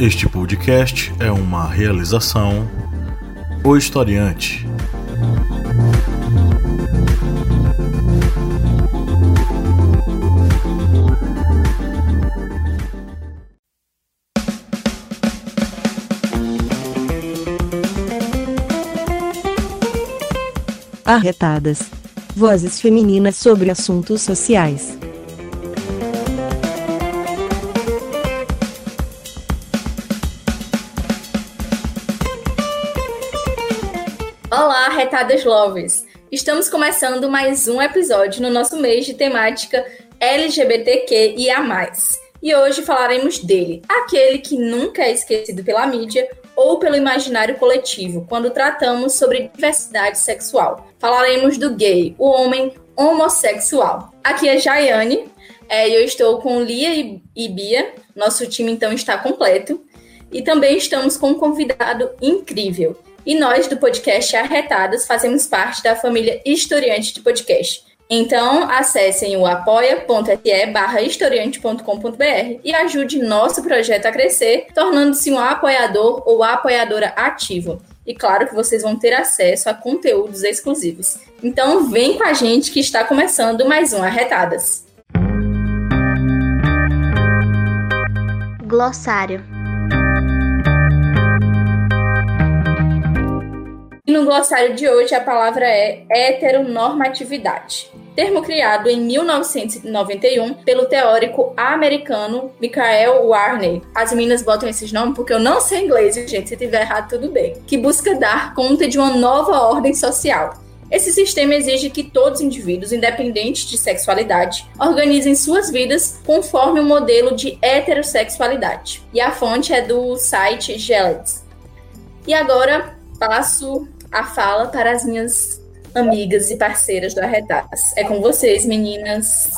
Este podcast é uma realização O Historiante. Arretadas. Vozes femininas sobre assuntos sociais. Olá, Arretadas Lovers! Estamos começando mais um episódio no nosso mês de temática LGBTQIA+. E hoje falaremos dele, aquele que nunca é esquecido pela mídia ou pelo imaginário coletivo, quando tratamos sobre diversidade sexual. Falaremos do gay, o homem homossexual. Aqui é Jaiane, é, eu estou com Lia e, e Bia, nosso time então está completo. E também estamos com um convidado incrível. E nós, do podcast Arretadas, fazemos parte da família Historiante de Podcast. Então, acessem o apoia.se barra historiante.com.br e ajude nosso projeto a crescer, tornando-se um apoiador ou apoiadora ativo. E claro que vocês vão ter acesso a conteúdos exclusivos. Então, vem com a gente que está começando mais um Arretadas. Glossário. E no glossário de hoje a palavra é heteronormatividade. Termo criado em 1991 pelo teórico americano Michael Warney. As meninas botam esses nomes porque eu não sei inglês, gente. Se tiver errado, tudo bem. Que busca dar conta de uma nova ordem social. Esse sistema exige que todos os indivíduos, independente de sexualidade, organizem suas vidas conforme o modelo de heterossexualidade. E a fonte é do site Gellets. E agora passo a fala para as minhas amigas e parceiras do Arretadas. É com vocês, meninas.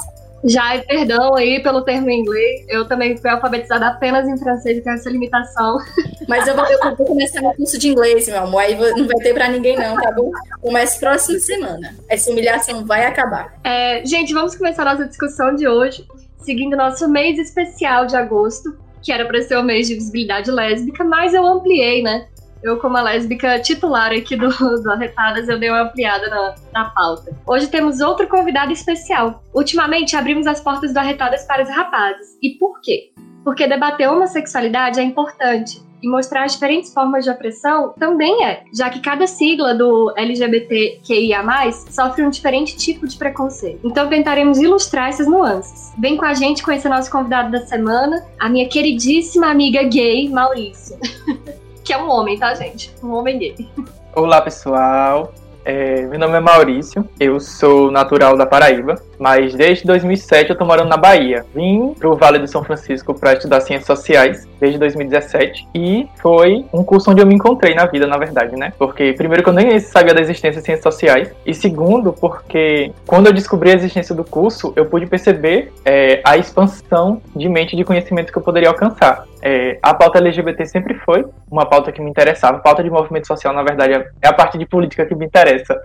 Já é perdão aí pelo termo em inglês. Eu também fui alfabetizada apenas em francês e tenho essa limitação. Mas eu vou, eu vou começar meu curso de inglês, meu amor. Aí não vai ter pra ninguém, não, tá bom? Começa próxima semana. Essa humilhação vai acabar. É, gente, vamos começar nossa discussão de hoje, seguindo nosso mês especial de agosto, que era para ser o mês de visibilidade lésbica, mas eu ampliei, né? Eu, como a lésbica titular aqui do, do Arretadas, eu dei uma ampliada na, na pauta. Hoje temos outro convidado especial. Ultimamente, abrimos as portas do Arretadas para os rapazes. E por quê? Porque debater homossexualidade é importante. E mostrar as diferentes formas de opressão também é, já que cada sigla do LGBTQIA+, sofre um diferente tipo de preconceito. Então tentaremos ilustrar essas nuances. Vem com a gente conhecer nosso convidado da semana, a minha queridíssima amiga gay, Maurício. que é um homem, tá, gente? Um homem gay. Olá, pessoal. É, meu nome é Maurício, eu sou natural da Paraíba, mas desde 2007 eu tô morando na Bahia. Vim pro Vale do São Francisco para estudar Ciências Sociais desde 2017 e foi um curso onde eu me encontrei na vida, na verdade, né? Porque primeiro que eu nem sabia da existência de Ciências Sociais e segundo porque quando eu descobri a existência do curso eu pude perceber é, a expansão de mente de conhecimento que eu poderia alcançar. É, a pauta LGBT sempre foi uma pauta que me interessava. Pauta de movimento social, na verdade, é a parte de política que me interessa.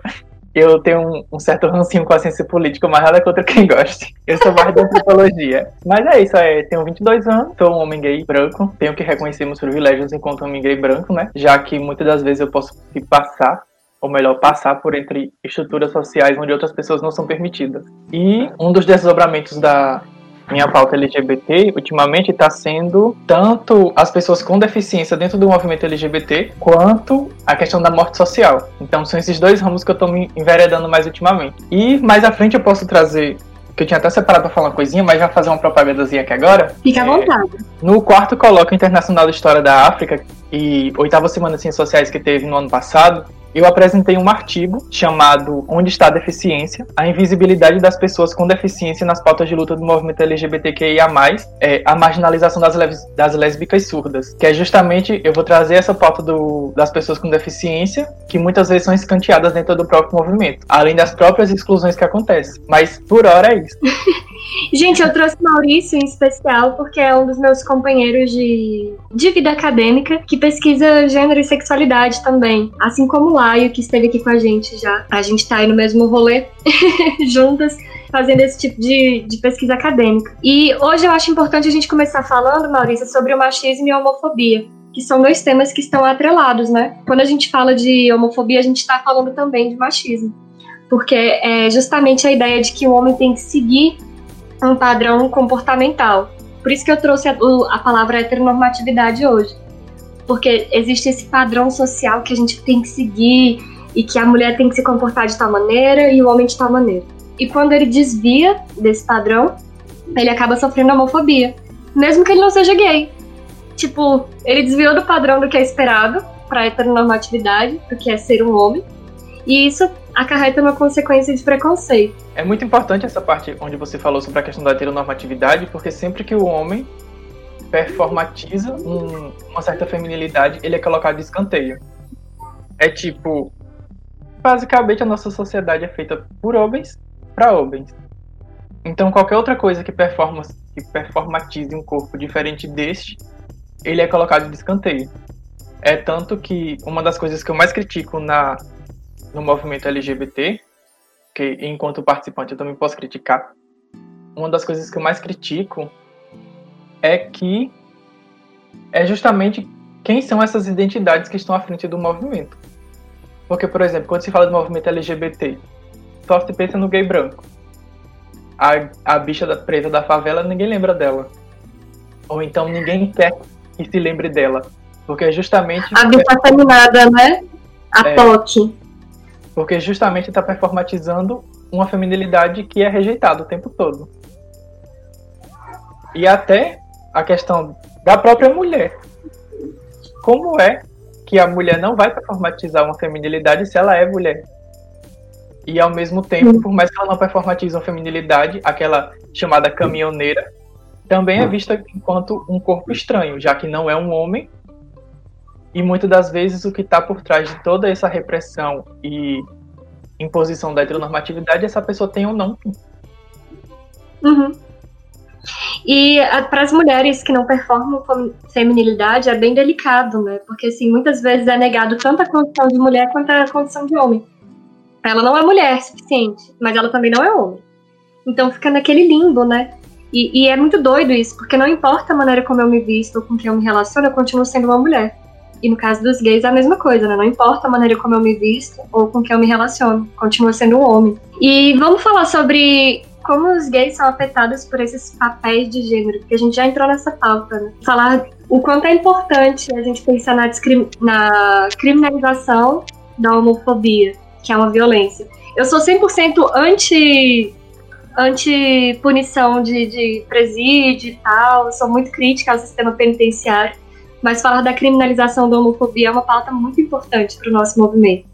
Eu tenho um, um certo rancinho com a ciência política, mas nada contra quem goste. Eu sou mais da antropologia. Mas é isso, é, tenho 22 anos, sou um homem gay branco, tenho que reconhecer meus privilégios enquanto homem gay branco, né? Já que muitas das vezes eu posso passar ou melhor, passar por entre estruturas sociais onde outras pessoas não são permitidas. E um dos desdobramentos da minha pauta LGBT ultimamente está sendo tanto as pessoas com deficiência dentro do movimento LGBT quanto a questão da morte social. Então são esses dois ramos que eu estou me enveredando mais ultimamente. E mais à frente eu posso trazer que eu tinha até separado para falar uma coisinha, mas já fazer uma propagandazinha aqui agora. Fica à vontade. É, no quarto colóquio internacional de História da África e oitava semana de Ciências Sociais que teve no ano passado, eu apresentei um artigo chamado Onde está a deficiência? A invisibilidade das pessoas com deficiência nas pautas de luta do movimento LGBTQIA+, é, a marginalização das, das lésbicas surdas, que é justamente, eu vou trazer essa pauta do, das pessoas com deficiência, que muitas vezes são escanteadas dentro do próprio movimento, além das próprias exclusões que acontecem. Mas, por hora, é isso. Gente, eu trouxe Maurício em especial porque é um dos meus companheiros de, de vida acadêmica que pesquisa gênero e sexualidade também. Assim como o Laio, que esteve aqui com a gente já. A gente tá aí no mesmo rolê juntas fazendo esse tipo de, de pesquisa acadêmica. E hoje eu acho importante a gente começar falando, Maurícia, sobre o machismo e a homofobia que são dois temas que estão atrelados, né? Quando a gente fala de homofobia, a gente está falando também de machismo, porque é justamente a ideia de que o homem tem que seguir um padrão comportamental. Por isso que eu trouxe a, a palavra heteronormatividade hoje, porque existe esse padrão social que a gente tem que seguir e que a mulher tem que se comportar de tal maneira e o homem de tal maneira. E quando ele desvia desse padrão, ele acaba sofrendo homofobia, mesmo que ele não seja gay. Tipo, ele desviou do padrão do que é esperado para heteronormatividade, do que é ser um homem, e isso acarreta uma consequência de preconceito. É muito importante essa parte onde você falou sobre a questão da heteronormatividade, porque sempre que o homem performatiza um, uma certa feminilidade, ele é colocado de escanteio. É tipo, basicamente a nossa sociedade é feita por homens para homens. Então qualquer outra coisa que, performa, que performatize um corpo diferente deste ele é colocado de escanteio. É tanto que uma das coisas que eu mais critico na, no movimento LGBT, que enquanto participante eu também posso criticar, uma das coisas que eu mais critico é que é justamente quem são essas identidades que estão à frente do movimento. Porque, por exemplo, quando se fala do movimento LGBT, só se pensa no gay branco. A, a bicha da, preta da favela, ninguém lembra dela. Ou então ninguém quer que se lembre dela. Porque justamente. A bicha feminada, né? A é, toque. Porque justamente está performatizando uma feminilidade que é rejeitada o tempo todo. E até a questão da própria mulher. Como é que a mulher não vai performatizar uma feminilidade se ela é mulher? E ao mesmo tempo, por mais que ela não performatize uma feminilidade, aquela chamada caminhoneira, também é vista enquanto um corpo estranho, já que não é um homem. E muitas das vezes o que está por trás de toda essa repressão e imposição da heteronormatividade essa pessoa tem ou não. Uhum. E para as mulheres que não performam feminilidade é bem delicado, né? Porque assim, muitas vezes é negado tanto a condição de mulher quanto a condição de homem. Ela não é mulher suficiente, mas ela também não é homem. Então fica naquele limbo, né? E, e, é muito doido isso, porque não importa a maneira como eu me visto ou com quem eu me relaciono, eu continuo sendo uma mulher. E no caso dos gays é a mesma coisa, né? Não importa a maneira como eu me visto ou com quem eu me relaciono, continua sendo um homem. E vamos falar sobre como os gays são afetados por esses papéis de gênero, porque a gente já entrou nessa pauta, né? Falar o quanto é importante a gente pensar na, na criminalização da homofobia, que é uma violência. Eu sou 100% anti anti-punição de, de presídio e tal, sou muito crítica ao sistema penitenciário, mas falar da criminalização da homofobia é uma pauta muito importante para o nosso movimento.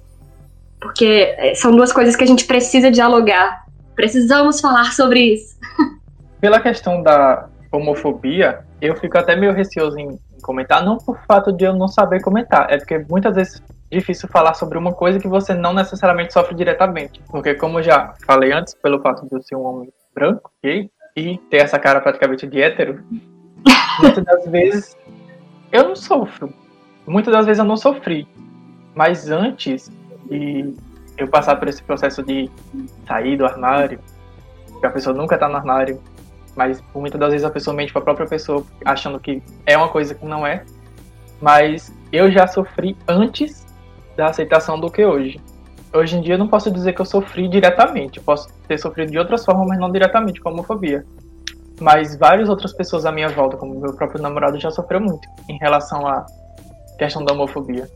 Porque é, são duas coisas que a gente precisa dialogar. Precisamos falar sobre isso. Pela questão da homofobia, eu fico até meio receoso em comentar, não por fato de eu não saber comentar, é porque muitas vezes difícil falar sobre uma coisa que você não necessariamente sofre diretamente. Porque, como eu já falei antes, pelo fato de eu ser um homem branco, gay, e ter essa cara praticamente de hétero, muitas das vezes eu não sofro. Muitas das vezes eu não sofri. Mas antes de eu passar por esse processo de sair do armário, que a pessoa nunca tá no armário, mas muitas das vezes a pessoa mente para a própria pessoa achando que é uma coisa que não é. Mas eu já sofri antes da aceitação do que hoje. Hoje em dia eu não posso dizer que eu sofri diretamente, eu posso ter sofrido de outras formas, mas não diretamente com a homofobia. Mas várias outras pessoas à minha volta, como meu próprio namorado, já sofreu muito em relação à questão da homofobia.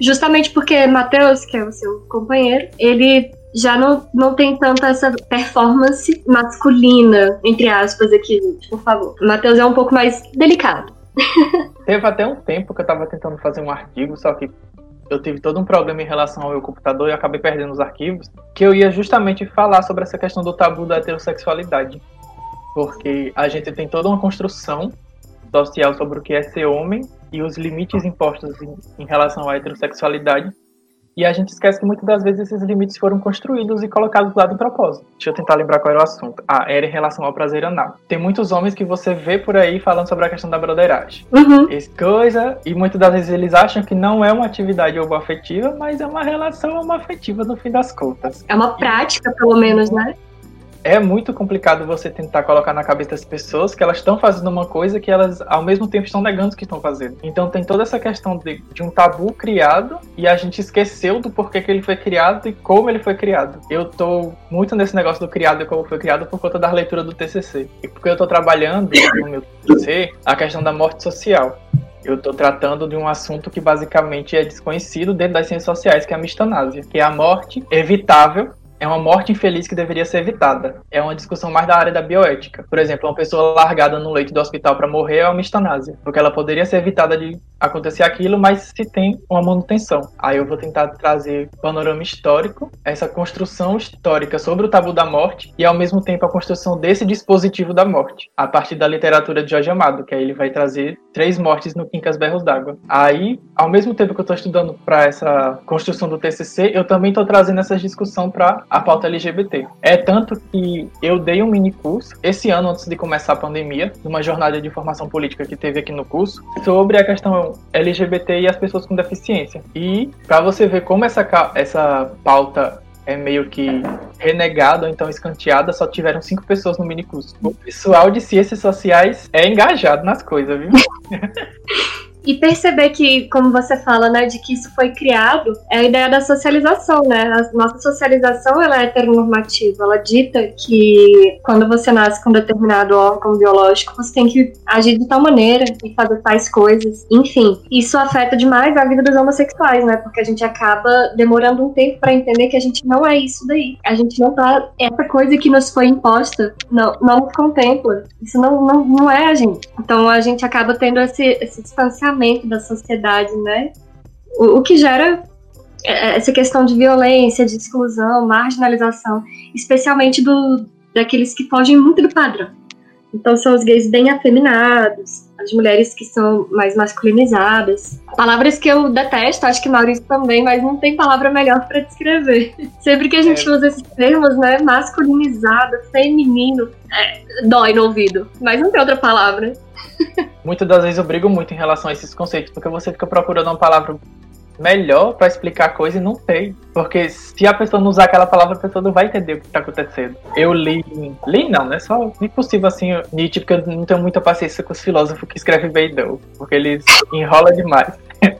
Justamente porque Matheus, que é o seu companheiro, ele já não, não tem tanta essa performance masculina, entre aspas, aqui, gente, por favor. Matheus é um pouco mais delicado. Teve até um tempo que eu tava tentando fazer um artigo, só que eu tive todo um problema em relação ao meu computador e acabei perdendo os arquivos, que eu ia justamente falar sobre essa questão do tabu da heterossexualidade. Porque a gente tem toda uma construção social sobre o que é ser homem e os limites impostos em, em relação à heterossexualidade e a gente esquece que muitas das vezes esses limites foram construídos e colocados lá do propósito. Deixa eu tentar lembrar qual era o assunto. Ah, era em relação ao prazer anal. Tem muitos homens que você vê por aí falando sobre a questão da broderagem. Uhum. Esse coisa, e muitas das vezes eles acham que não é uma atividade homoafetiva, mas é uma relação homoafetiva no fim das contas. É uma prática, pelo menos, né? É muito complicado você tentar colocar na cabeça das pessoas que elas estão fazendo uma coisa que elas ao mesmo tempo estão negando o que estão fazendo. Então tem toda essa questão de, de um tabu criado e a gente esqueceu do porquê que ele foi criado e como ele foi criado. Eu tô muito nesse negócio do criado e como foi criado por conta da leitura do TCC. E porque eu tô trabalhando no meu TCC a questão da morte social. Eu estou tratando de um assunto que basicamente é desconhecido dentro das ciências sociais, que é a mistanásia, que é a morte evitável é uma morte infeliz que deveria ser evitada. É uma discussão mais da área da bioética. Por exemplo, uma pessoa largada no leito do hospital para morrer é uma mistanásia, porque ela poderia ser evitada de acontecer aquilo, mas se tem uma manutenção. Aí eu vou tentar trazer panorama histórico, essa construção histórica sobre o tabu da morte e ao mesmo tempo a construção desse dispositivo da morte, a partir da literatura de Jorge Amado, que aí ele vai trazer três mortes no Quincas Berros d'Água. Aí, ao mesmo tempo que eu estou estudando para essa construção do TCC, eu também estou trazendo essa discussão para a pauta LGBT. É tanto que eu dei um mini curso esse ano antes de começar a pandemia, numa jornada de formação política que teve aqui no curso, sobre a questão LGBT e as pessoas com deficiência. E para você ver como essa, essa pauta é meio que renegada ou então escanteada, só tiveram cinco pessoas no mini curso. O pessoal de ciências sociais é engajado nas coisas, viu? E perceber que, como você fala, né, de que isso foi criado, é a ideia da socialização, né? A nossa socialização, ela é heteronormativa. Ela dita que quando você nasce com um determinado órgão biológico, você tem que agir de tal maneira e fazer tais coisas. Enfim, isso afeta demais a vida dos homossexuais, né? Porque a gente acaba demorando um tempo para entender que a gente não é isso daí. A gente não tá... Essa coisa que nos foi imposta não, não contempla. Isso não, não, não é a gente. Então a gente acaba tendo esse, esse distanciamento da sociedade, né? O, o que gera é, essa questão de violência, de exclusão, marginalização, especialmente do, daqueles que fogem muito do padrão. Então são os gays bem afeminados, as mulheres que são mais masculinizadas. Palavras que eu detesto, acho que Maurício também, mas não tem palavra melhor para descrever. Sempre que a gente é. usa esses termos, né, masculinizado, feminino, é, dói no ouvido, mas não tem outra palavra. Muitas das vezes eu brigo muito em relação a esses conceitos, porque você fica procurando uma palavra melhor para explicar a coisa e não tem. Porque se a pessoa não usar aquela palavra, a pessoa não vai entender o que está acontecendo. Eu li. Li não, né? Só impossível assim, Nietzsche, porque eu não tenho muita paciência com os filósofos que escrevem bem, não. Porque eles enrolam demais.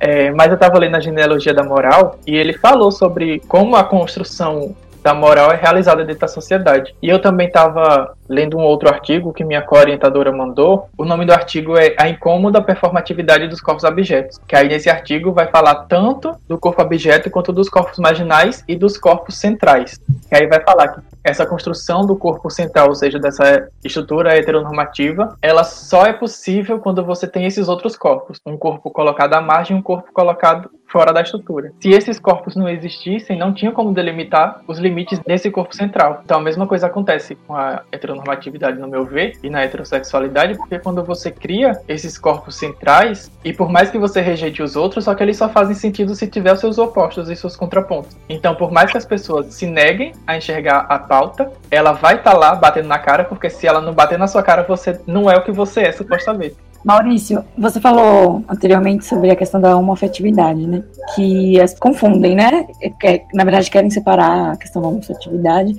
É, mas eu estava lendo a genealogia da moral e ele falou sobre como a construção da moral é realizada dentro da sociedade. E eu também estava lendo um outro artigo que minha co-orientadora mandou. O nome do artigo é A Incômoda Performatividade dos Corpos Abjetos. Que aí nesse artigo vai falar tanto do corpo abjeto quanto dos corpos marginais e dos corpos centrais. Que aí vai falar que essa construção do corpo central, ou seja, dessa estrutura heteronormativa, ela só é possível quando você tem esses outros corpos. Um corpo colocado à margem e um corpo colocado fora da estrutura. Se esses corpos não existissem, não tinha como delimitar os limites desse corpo central. Então a mesma coisa acontece com a heteronormatividade, no meu ver, e na heterossexualidade, porque quando você cria esses corpos centrais, e por mais que você rejeite os outros, só que eles só fazem sentido se tiver os seus opostos e seus contrapontos. Então, por mais que as pessoas se neguem a enxergar a pauta, ela vai estar tá lá batendo na cara, porque se ela não bater na sua cara, você não é o que você é, supostamente. Maurício, você falou anteriormente sobre a questão da homoafetividade, né? Que as confundem, né? Que, na verdade, querem separar a questão da homoafetividade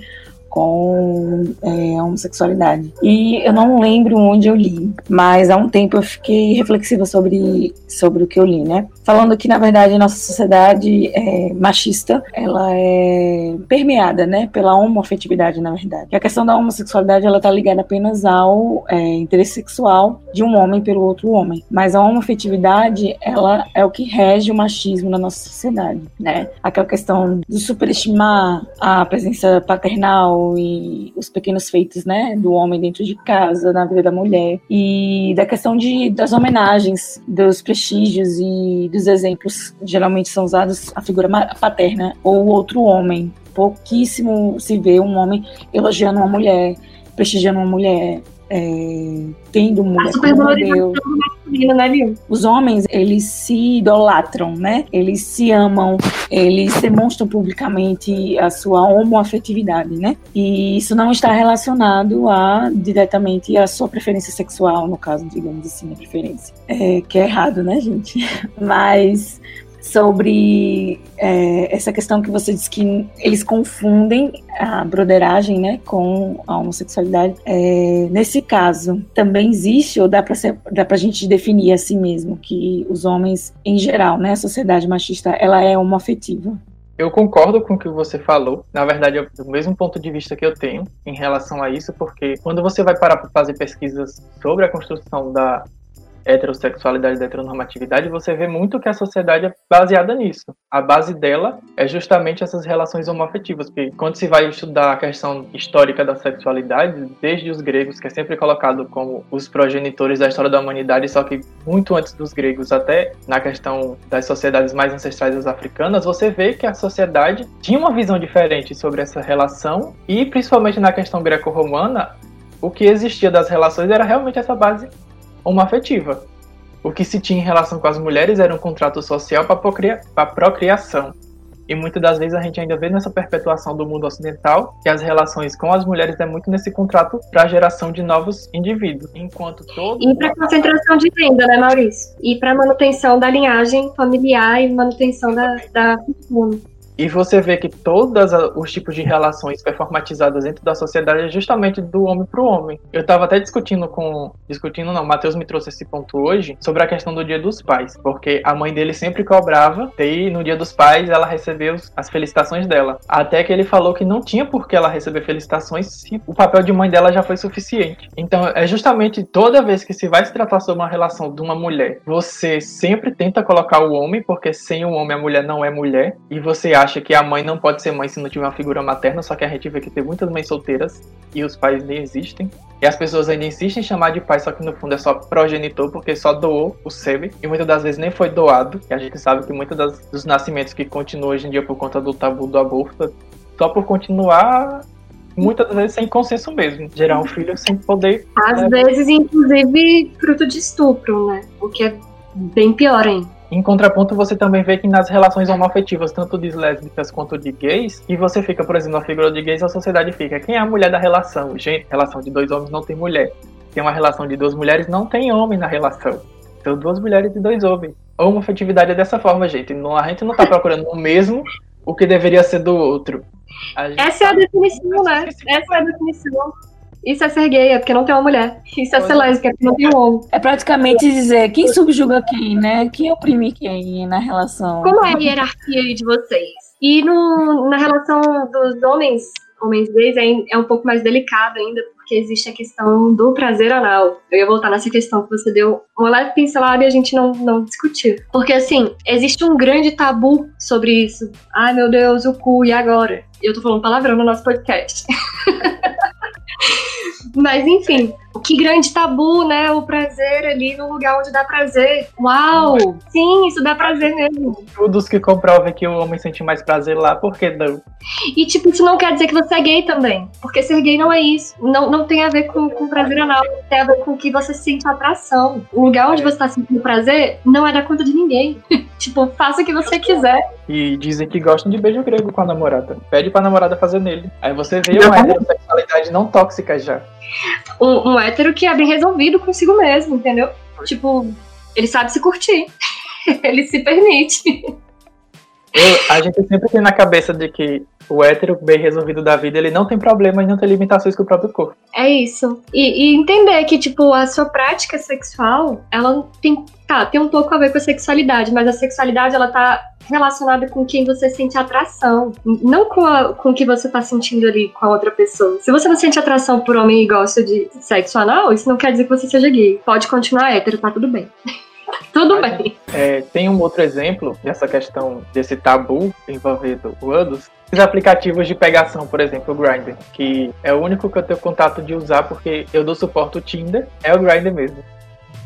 com é, homossexualidade. E eu não lembro onde eu li, mas há um tempo eu fiquei reflexiva sobre, sobre o que eu li, né? Falando que, na verdade, a nossa sociedade é machista, ela é permeada, né, pela homoafetividade, na verdade. E a questão da homossexualidade, ela tá ligada apenas ao é, interesse sexual de um homem pelo outro homem. Mas a homoafetividade, ela é o que rege o machismo na nossa sociedade, né? Aquela questão de superestimar a presença paternal e os pequenos feitos, né, do homem dentro de casa, na vida da mulher, e da questão de, das homenagens, dos prestígios e dos exemplos, geralmente são usados a figura paterna ou outro homem. Pouquíssimo se vê um homem elogiando uma mulher, prestigiando uma mulher, é, tendo mulher como modelo. Né, Os homens, eles se idolatram, né? Eles se amam, eles demonstram publicamente a sua homoafetividade, né? E isso não está relacionado a diretamente a sua preferência sexual, no caso, digamos assim, a preferência. É, que é errado, né, gente? Mas sobre é, essa questão que você disse que eles confundem a broderagem né, com a homossexualidade. É, nesse caso, também existe, ou dá para dá a gente definir assim mesmo, que os homens, em geral, né, a sociedade machista, ela é homoafetiva? Eu concordo com o que você falou. Na verdade, é o mesmo ponto de vista que eu tenho em relação a isso, porque quando você vai parar para fazer pesquisas sobre a construção da heterossexualidade, da heteronormatividade, você vê muito que a sociedade é baseada nisso. A base dela é justamente essas relações homoafetivas, porque quando se vai estudar a questão histórica da sexualidade, desde os gregos, que é sempre colocado como os progenitores da história da humanidade, só que muito antes dos gregos, até na questão das sociedades mais ancestrais africanas, você vê que a sociedade tinha uma visão diferente sobre essa relação e principalmente na questão greco-romana, o que existia das relações era realmente essa base uma afetiva. O que se tinha em relação com as mulheres era um contrato social para procria procriação. E muitas das vezes a gente ainda vê nessa perpetuação do mundo ocidental que as relações com as mulheres é muito nesse contrato para a geração de novos indivíduos, enquanto todo e para concentração de renda, né, Maurício? E para manutenção da linhagem familiar e manutenção da, da e você vê que todos os tipos de relações performatizadas dentro da sociedade é justamente do homem para o homem. Eu estava até discutindo com. Discutindo, não, Matheus me trouxe esse ponto hoje sobre a questão do dia dos pais. Porque a mãe dele sempre cobrava, e no dia dos pais ela recebeu as felicitações dela. Até que ele falou que não tinha por que ela receber felicitações se o papel de mãe dela já foi suficiente. Então é justamente toda vez que se vai se tratar sobre uma relação de uma mulher, você sempre tenta colocar o homem, porque sem o homem a mulher não é mulher, e você acha acha que a mãe não pode ser mãe se não tiver uma figura materna, só que a gente vê que tem muitas mães solteiras e os pais nem existem. E as pessoas ainda insistem em chamar de pai, só que no fundo é só progenitor, porque só doou o sêmen e muitas das vezes nem foi doado. E a gente sabe que muitos dos nascimentos que continuam hoje em dia por conta do tabu do aborto, só por continuar muitas vezes sem consenso mesmo. Gerar um filho sem poder. Às né? vezes, inclusive, fruto de estupro, né? O que é bem pior ainda. Em contraponto, você também vê que nas relações homoafetivas, tanto de lésbicas quanto de gays, e você fica, por exemplo, na figura de gays, a sociedade fica, quem é a mulher da relação? Gente, relação de dois homens não tem mulher. Tem uma relação de duas mulheres, não tem homem na relação. Então, duas mulheres e dois homens. A homoafetividade é dessa forma, gente. Não, a gente não tá procurando o mesmo o que deveria ser do outro. Essa é a definição, né? Essa é a definição. Isso é ser gay, é porque não tem uma mulher. Isso é ser lésbica, é porque não tem um homem. É praticamente dizer quem subjuga quem, né? Quem oprime quem na relação. Como é a hierarquia aí de vocês? E no, na relação dos homens, homens gays, é, é um pouco mais delicado ainda, porque existe a questão do prazer anal. Eu ia voltar nessa questão que você deu uma leve pincelada e a gente não, não discutiu. Porque, assim, existe um grande tabu sobre isso. Ai, meu Deus, o cu, e agora? Eu tô falando palavrão no nosso podcast. Mas enfim, que grande tabu, né? O prazer ali no lugar onde dá prazer. Uau! Sim, isso dá prazer mesmo. Estudos que comprovam que o homem sente mais prazer lá, por que não? E tipo, isso não quer dizer que você é gay também. Porque ser gay não é isso. Não, não tem a ver com, com prazer anal, tem a ver com que você sente atração. O lugar onde é. você tá sentindo prazer não é da conta de ninguém. tipo, faça o que você quiser. E dizem que gostam de beijo grego com a namorada. Pede pra namorada fazer nele. Aí você vê uma não tóxica já. Um, um hétero que é bem resolvido consigo mesmo, entendeu? Tipo, ele sabe se curtir. ele se permite. Eu, a gente sempre tem na cabeça de que o hétero bem resolvido da vida, ele não tem problema e não tem limitações com o próprio corpo. É isso. E, e, entender que, tipo, a sua prática sexual, ela tem, tá, tem um pouco a ver com a sexualidade, mas a sexualidade, ela tá relacionada com quem você sente atração, não com, a, com o que você tá sentindo ali com a outra pessoa. Se você não sente atração por homem e gosta de sexo anal, isso não quer dizer que você seja gay. Pode continuar hétero, tá tudo bem. Tudo bem. É, tem um outro exemplo dessa questão desse tabu envolvendo o ADUS. Os aplicativos de pegação, por exemplo, o Grindr, que é o único que eu tenho contato de usar porque eu dou suporte ao Tinder, é o Grindr mesmo.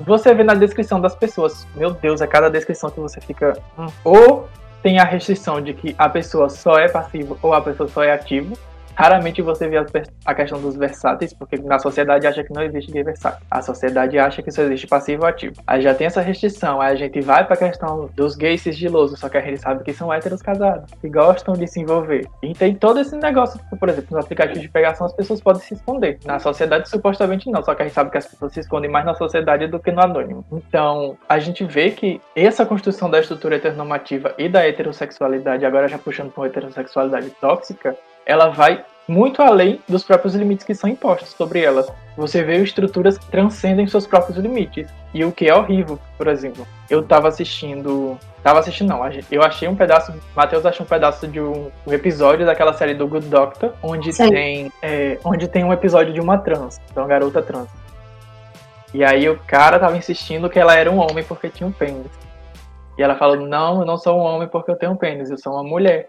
Você vê na descrição das pessoas, meu Deus, é cada descrição que você fica. Hum. Ou tem a restrição de que a pessoa só é passiva ou a pessoa só é ativa. Raramente você vê a questão dos versáteis, porque na sociedade acha que não existe gay versátil. A sociedade acha que só existe passivo ativo. Aí já tem essa restrição, aí a gente vai pra questão dos gays sigilosos, só que a gente sabe que são héteros casados, que gostam de se envolver. E tem todo esse negócio, por exemplo, nos aplicativos de pegação as pessoas podem se esconder. Na sociedade, supostamente não, só que a gente sabe que as pessoas se escondem mais na sociedade do que no anônimo. Então, a gente vê que essa construção da estrutura heteronormativa e da heterossexualidade, agora já puxando para uma heterossexualidade tóxica, ela vai muito além dos próprios limites que são impostos sobre elas. Você vê estruturas que transcendem seus próprios limites. E o que é horrível, por exemplo. Eu tava assistindo. Tava assistindo, não. Eu achei um pedaço. Matheus achou um pedaço de um, um, episódio daquela série do Good Doctor, onde tem. É, onde tem um episódio de uma trans, de uma garota trans. E aí o cara tava insistindo que ela era um homem porque tinha um pênis. E ela falou: Não, eu não sou um homem porque eu tenho um pênis, eu sou uma mulher.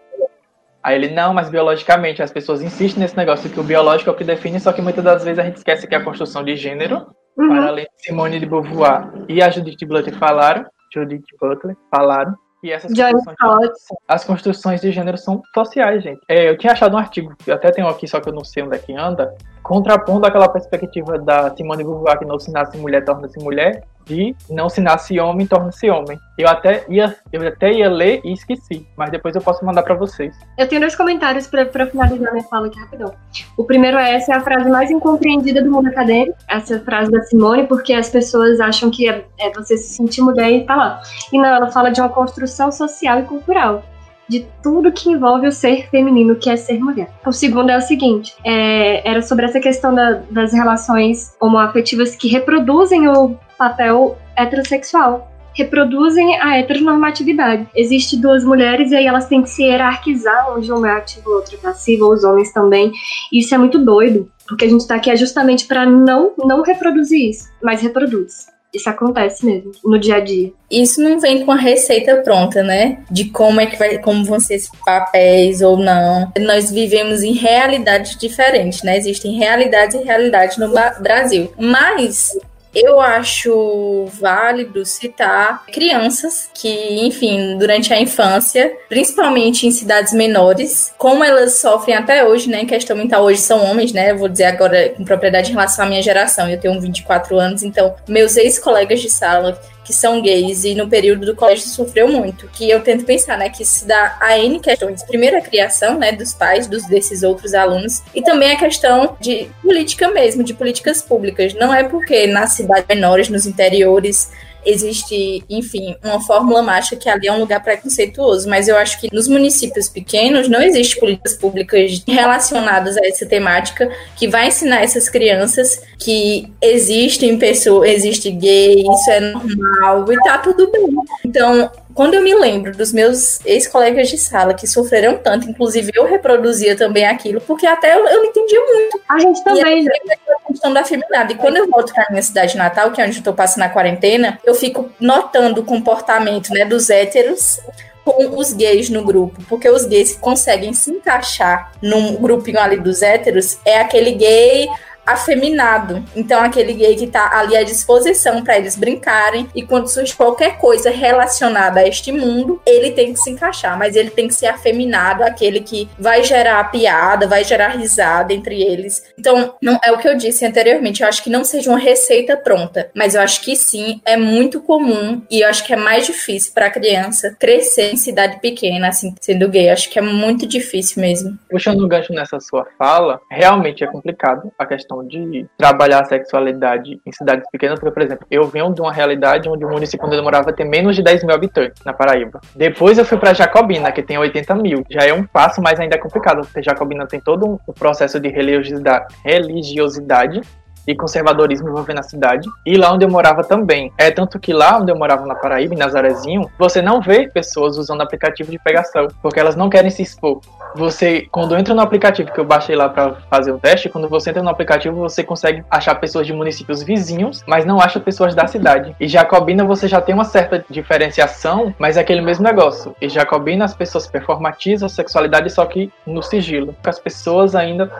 Aí ele, não, mas biologicamente, as pessoas insistem nesse negócio que o biológico é o que define, só que muitas das vezes a gente esquece que é a construção de gênero, uhum. para além de Simone de Beauvoir e a Judith Butler falaram, Judith Butler falaram, e essas construções, as construções de gênero são sociais, gente. É, eu tinha achado um artigo, eu até tenho aqui, só que eu não sei onde é que anda, contrapondo aquela perspectiva da Simone de Beauvoir que não se nasce mulher, torna-se mulher, de não se nasce homem, torna-se homem. Eu até ia, eu até ia ler e esqueci, mas depois eu posso mandar para vocês. Eu tenho dois comentários para finalizar minha fala aqui rapidão. O primeiro é essa é a frase mais incompreendida do mundo acadêmico, essa frase da Simone, porque as pessoas acham que é, é você se sentir mulher e tá lá. E não, ela fala de uma construção social e cultural de tudo que envolve o ser feminino, que é ser mulher. O segundo é o seguinte: é, era sobre essa questão da, das relações homoafetivas que reproduzem o papel heterossexual reproduzem a heteronormatividade. Existem duas mulheres e aí elas têm que se hierarquizar, onde uma é ativa outra é passiva, os homens também. Isso é muito doido, porque a gente está aqui é justamente para não, não reproduzir isso, mas reproduz. Isso acontece mesmo no dia a dia. Isso não vem com a receita pronta, né? De como é que vai, como vão ser esses papéis ou não. Nós vivemos em realidades diferentes, né? Existem realidades e realidades no Brasil. Mas eu acho válido citar crianças que, enfim, durante a infância, principalmente em cidades menores, como elas sofrem até hoje, né? Em questão mental, hoje são homens, né? Vou dizer agora com propriedade em relação à minha geração. Eu tenho 24 anos, então meus ex-colegas de sala que são gays e no período do colégio sofreu muito. Que eu tento pensar, né, que se dá a N questões. Primeiro a criação, né, dos pais, dos desses outros alunos, e também a questão de política mesmo, de políticas públicas. Não é porque nas cidades menores, nos interiores, existe, enfim, uma fórmula mágica que ali é um lugar preconceituoso, mas eu acho que nos municípios pequenos não existe políticas públicas relacionadas a essa temática que vai ensinar essas crianças que existem pessoas, existe gay, isso é normal e tá tudo bem. Então, quando eu me lembro dos meus ex-colegas de sala que sofreram tanto, inclusive eu reproduzia também aquilo, porque até eu, eu não entendia muito. A gente também. E a questão da feminada. E quando eu volto para minha cidade natal, que é onde eu tô passando a quarentena, eu fico notando o comportamento né, dos héteros com os gays no grupo, porque os gays que conseguem se encaixar num grupinho ali dos héteros é aquele gay afeminado. Então, aquele gay que tá ali à disposição para eles brincarem e quando surge qualquer coisa relacionada a este mundo, ele tem que se encaixar, mas ele tem que ser afeminado, aquele que vai gerar piada, vai gerar risada entre eles. Então, não é o que eu disse anteriormente, eu acho que não seja uma receita pronta, mas eu acho que sim, é muito comum e eu acho que é mais difícil para a criança crescer em cidade pequena, assim, sendo gay. Eu acho que é muito difícil mesmo. Puxando o gancho nessa sua fala, realmente é complicado a questão questão de trabalhar a sexualidade em cidades pequenas, porque, por exemplo, eu venho de uma realidade onde o município onde eu morava tem menos de 10 mil habitantes, na Paraíba. Depois eu fui para Jacobina, que tem 80 mil. Já é um passo, mas ainda é complicado, porque Jacobina tem todo um processo de religiosidade, religiosidade e conservadorismo envolvendo a cidade. E lá onde eu morava também. É tanto que lá onde eu morava na Paraíba, em Nazarezinho, você não vê pessoas usando aplicativo de pegação, porque elas não querem se expor. Você, quando entra no aplicativo que eu baixei lá para fazer o teste, quando você entra no aplicativo, você consegue achar pessoas de municípios vizinhos, mas não acha pessoas da cidade. E Jacobina você já tem uma certa diferenciação, mas é aquele mesmo negócio. E Jacobina as pessoas performatizam a sexualidade só que no sigilo. As pessoas ainda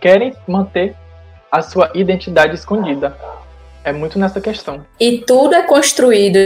querem manter a sua identidade escondida. É muito nessa questão. E tudo é construído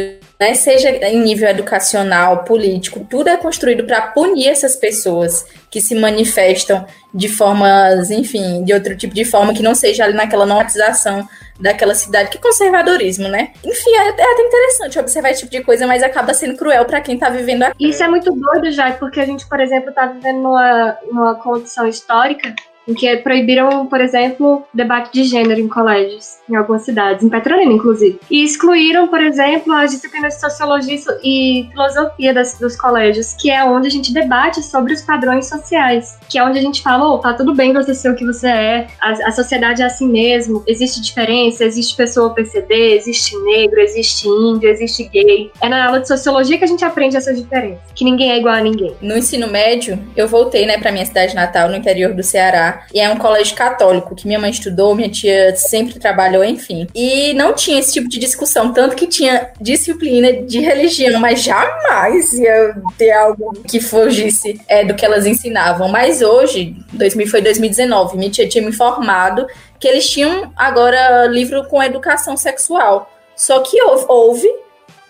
né, seja em nível educacional, político, tudo é construído para punir essas pessoas que se manifestam de formas, enfim, de outro tipo de forma que não seja ali naquela normatização daquela cidade, que conservadorismo, né? Enfim, é, é, até interessante observar esse tipo de coisa, mas acaba sendo cruel para quem tá vivendo aqui. Isso é muito doido já, porque a gente, por exemplo, tá vivendo numa, numa condição histórica em que proibiram, por exemplo, debate de gênero em colégios, em algumas cidades, em Petrolina, inclusive. E excluíram, por exemplo, as disciplinas de sociologia e filosofia das, dos colégios, que é onde a gente debate sobre os padrões sociais, que é onde a gente fala, oh, tá tudo bem você ser o que você é, a, a sociedade é assim mesmo, existe diferença, existe pessoa PCD, existe negro, existe índio, existe gay. É na aula de sociologia que a gente aprende essas diferenças, que ninguém é igual a ninguém. No ensino médio, eu voltei, né, pra minha cidade natal, no interior do Ceará, e é um colégio católico que minha mãe estudou, minha tia sempre trabalhou, enfim. E não tinha esse tipo de discussão, tanto que tinha disciplina de religião, mas jamais ia ter algo que fugisse é, do que elas ensinavam. Mas hoje, 2000 foi 2019, minha tia tinha me informado que eles tinham agora livro com educação sexual. Só que houve, houve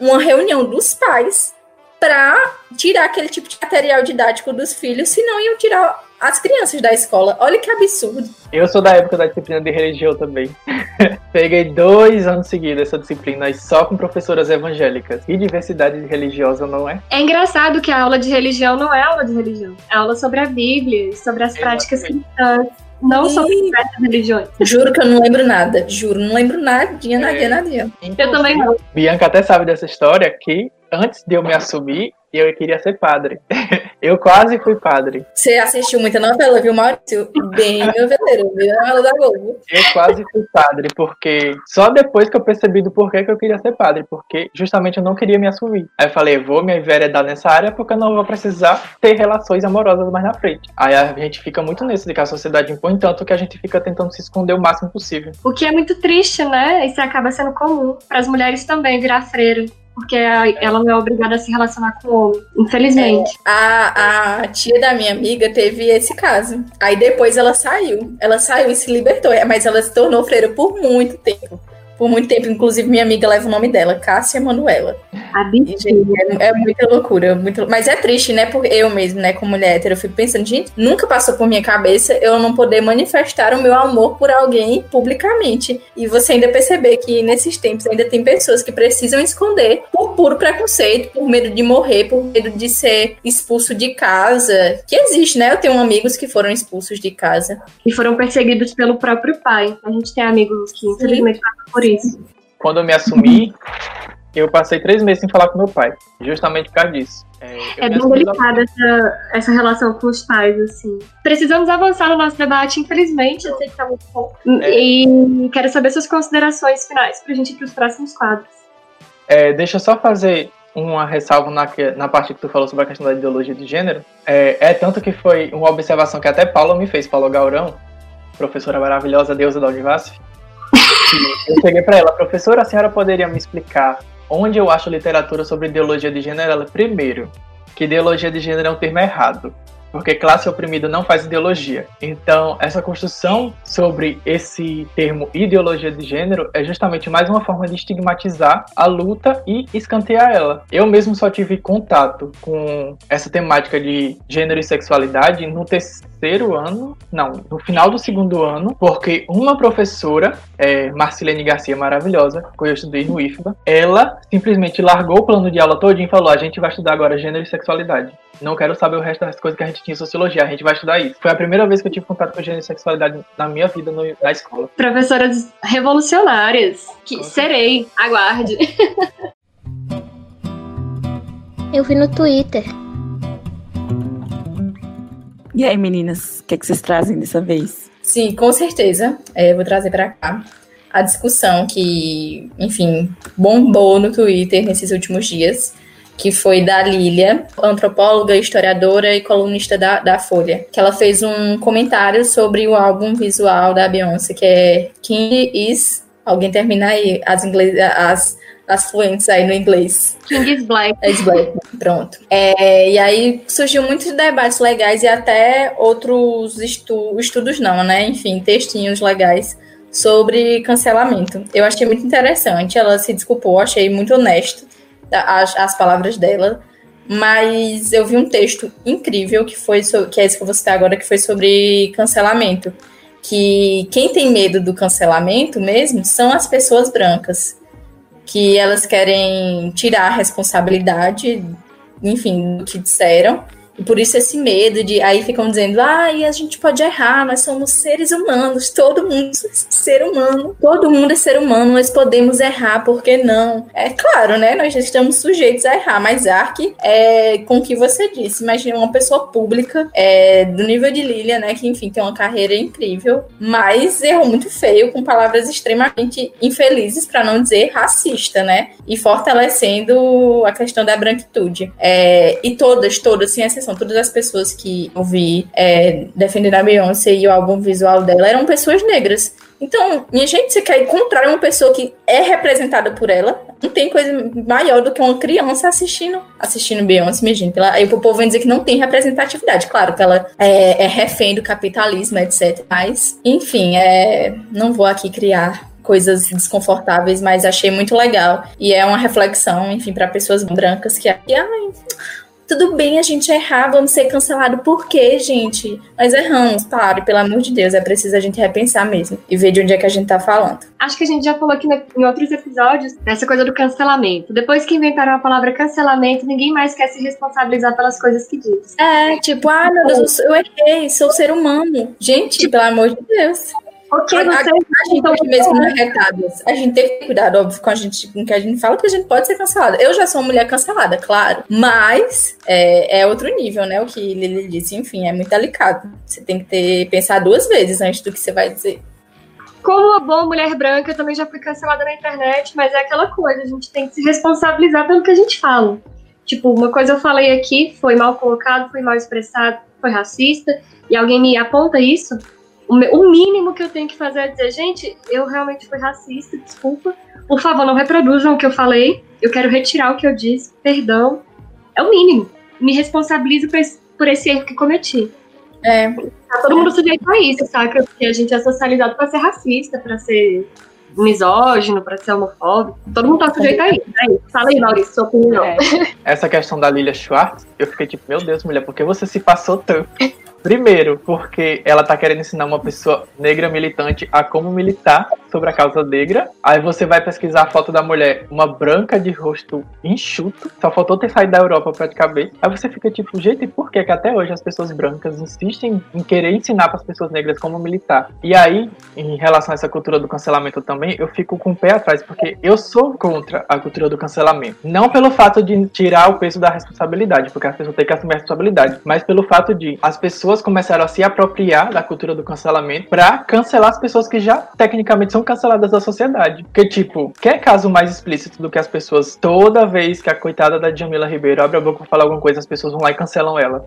uma reunião dos pais para tirar aquele tipo de material didático dos filhos, senão iam tirar as crianças da escola. Olha que absurdo. Eu sou da época da disciplina de religião também. Peguei dois anos seguidos essa disciplina e só com professoras evangélicas. E diversidade religiosa não é? É engraçado que a aula de religião não é aula de religião. É aula sobre a Bíblia, sobre as práticas cristãs. Não sobre diversas religiões. Juro que eu não lembro nada. Juro, não lembro nadinha, nadinha, é. nadinha. Eu também não. Bianca até sabe dessa história que antes de eu me assumir, eu queria ser padre. Eu quase fui padre. Você assistiu muita novela, viu, Maurício? Bem noveleiro, viu? Novela da Globo. Eu quase fui padre, porque só depois que eu percebi do porquê que eu queria ser padre, porque justamente eu não queria me assumir. Aí eu falei, vou me enveredar nessa área porque eu não vou precisar ter relações amorosas mais na frente. Aí a gente fica muito nesse de que a sociedade impõe tanto que a gente fica tentando se esconder o máximo possível. O que é muito triste, né? Isso acaba sendo comum para as mulheres também virar freira porque ela não é obrigada a se relacionar com o homem, infelizmente. É, a, a tia da minha amiga teve esse caso. Aí depois ela saiu. Ela saiu e se libertou, mas ela se tornou freira por muito tempo por muito tempo. Inclusive, minha amiga leva o nome dela, Cássia Manuela. É, é, muita loucura. Muito, mas é triste, né? Porque eu mesmo, né, como mulher hétero, eu fico pensando, gente, nunca passou por minha cabeça eu não poder manifestar o meu amor por alguém publicamente. E você ainda perceber que nesses tempos ainda tem pessoas que precisam esconder por puro preconceito, por medo de morrer, por medo de ser expulso de casa. Que existe, né? Eu tenho amigos que foram expulsos de casa. E foram perseguidos pelo próprio pai. A gente tem amigos que, infelizmente, passam por isso. Quando eu me assumi, eu passei três meses sem falar com meu pai, justamente por causa disso. É, é bem delicada essa, essa relação com os pais, assim. Precisamos avançar no nosso debate, infelizmente, eu sei que tá muito bom. É. E quero saber suas considerações finais pra gente ir pros próximos quadros. É, deixa eu só fazer uma ressalva na, na parte que tu falou sobre a questão da ideologia de gênero. É, é tanto que foi uma observação que até Paulo me fez, Paulo Gaurão, professora maravilhosa, deusa da Univasf, eu cheguei para ela, professora, a senhora poderia me explicar onde eu acho literatura sobre ideologia de gênero? Ela, primeiro, que ideologia de gênero é um termo errado porque classe oprimida não faz ideologia. Então, essa construção sobre esse termo ideologia de gênero é justamente mais uma forma de estigmatizar a luta e escantear ela. Eu mesmo só tive contato com essa temática de gênero e sexualidade no terceiro ano, não, no final do segundo ano, porque uma professora, é, Marcilene Garcia, maravilhosa, que eu estudei no IFBA, ela simplesmente largou o plano de aula todo e falou: a gente vai estudar agora gênero e sexualidade. Não quero saber o resto das coisas que a gente tinha em sociologia, a gente vai estudar isso. Foi a primeira vez que eu tive contato com gênero e sexualidade na minha vida no, na escola. Professoras revolucionárias, que serei, aguarde. Eu vi no Twitter. E aí, meninas, o que, é que vocês trazem dessa vez? Sim, com certeza. É, vou trazer para cá a discussão que, enfim, bombou no Twitter nesses últimos dias que foi da Lilia, antropóloga, historiadora e colunista da, da Folha, que ela fez um comentário sobre o álbum visual da Beyoncé, que é King is. Alguém termina aí as, inglês, as, as fluentes aí no inglês. King is Black. Is Black, pronto. É, e aí surgiu muitos debates legais e até outros estu estudos não, né? Enfim, textinhos legais sobre cancelamento. Eu achei muito interessante, ela se desculpou, achei muito honesto as, as palavras dela, mas eu vi um texto incrível que foi sobre, que é esse que eu vou citar agora, que foi sobre cancelamento. Que quem tem medo do cancelamento mesmo são as pessoas brancas, que elas querem tirar a responsabilidade, enfim, do que disseram por isso esse medo de. Aí ficam dizendo, ah, e a gente pode errar, nós somos seres humanos, todo mundo é ser humano, todo mundo é ser humano, nós podemos errar, por que não? É claro, né? Nós já estamos sujeitos a errar, mas Ark, é, com o que você disse, imagina uma pessoa pública é, do nível de Lilia, né? Que enfim tem uma carreira incrível, mas errou muito feio, com palavras extremamente infelizes, para não dizer racista, né? E fortalecendo a questão da branquitude. É, e todas, todas, sem exceção todas as pessoas que eu vi é, defendendo a Beyoncé e o álbum visual dela eram pessoas negras. Então, minha gente, você quer encontrar uma pessoa que é representada por ela? Não tem coisa maior do que uma criança assistindo assistindo Beyoncé, minha gente. Ela, aí o povo vem dizer que não tem representatividade. Claro que ela é, é refém do capitalismo, etc. Mas, enfim, é, não vou aqui criar coisas desconfortáveis, mas achei muito legal. E é uma reflexão, enfim, para pessoas brancas que, que ai, tudo bem a gente errar, vamos ser cancelados. Por quê, gente? Nós erramos, claro, pelo amor de Deus, é preciso a gente repensar mesmo e ver de onde é que a gente tá falando. Acho que a gente já falou aqui em outros episódios essa coisa do cancelamento. Depois que inventaram a palavra cancelamento, ninguém mais quer se responsabilizar pelas coisas que diz. É, tipo, ah, meu Deus, eu errei, sou ser humano. Gente, pelo amor de Deus. Ok, a, você... a, a gente aqui mesmo no Recados, a gente tem que ter cuidado, óbvio, com a gente, com o que a gente fala, porque a gente pode ser cancelada. Eu já sou uma mulher cancelada, claro, mas é, é outro nível, né? O que Lili disse, enfim, é muito delicado. Você tem que ter pensar duas vezes antes do que você vai dizer. Como uma boa mulher branca, eu também já fui cancelada na internet, mas é aquela coisa, a gente tem que se responsabilizar pelo que a gente fala. Tipo, uma coisa eu falei aqui, foi mal colocado, foi mal expressado, foi racista, e alguém me aponta isso, o mínimo que eu tenho que fazer é dizer, gente, eu realmente fui racista, desculpa. Por favor, não reproduzam o que eu falei. Eu quero retirar o que eu disse, perdão. É o mínimo. Me responsabilizo por esse, por esse erro que cometi. É. Tá todo mundo sujeito a isso, saca? Porque a gente é socializado para ser racista, para ser misógino, para ser homofóbico. Todo mundo tá sujeito a isso. Né? Fala aí, Maurício, sua opinião. É. Essa questão da Lilia Schwartz, eu fiquei tipo, meu Deus, mulher, por que você se passou tanto? Primeiro, porque ela tá querendo ensinar uma pessoa negra militante a como militar sobre a causa negra. Aí você vai pesquisar a foto da mulher, uma branca de rosto enxuto, só faltou ter saído da Europa praticamente. Aí você fica tipo, gente, e por que, que até hoje as pessoas brancas insistem em querer ensinar para as pessoas negras como militar? E aí, em relação a essa cultura do cancelamento também, eu fico com o pé atrás, porque eu sou contra a cultura do cancelamento. Não pelo fato de tirar o peso da responsabilidade, porque as pessoas têm que assumir a responsabilidade, mas pelo fato de as pessoas pessoas começaram a se apropriar da cultura do cancelamento para cancelar as pessoas que já tecnicamente são canceladas da sociedade. Porque, tipo, quer caso mais explícito do que as pessoas, toda vez que a coitada da Jamila Ribeiro abre a boca pra falar alguma coisa, as pessoas vão lá e cancelam ela.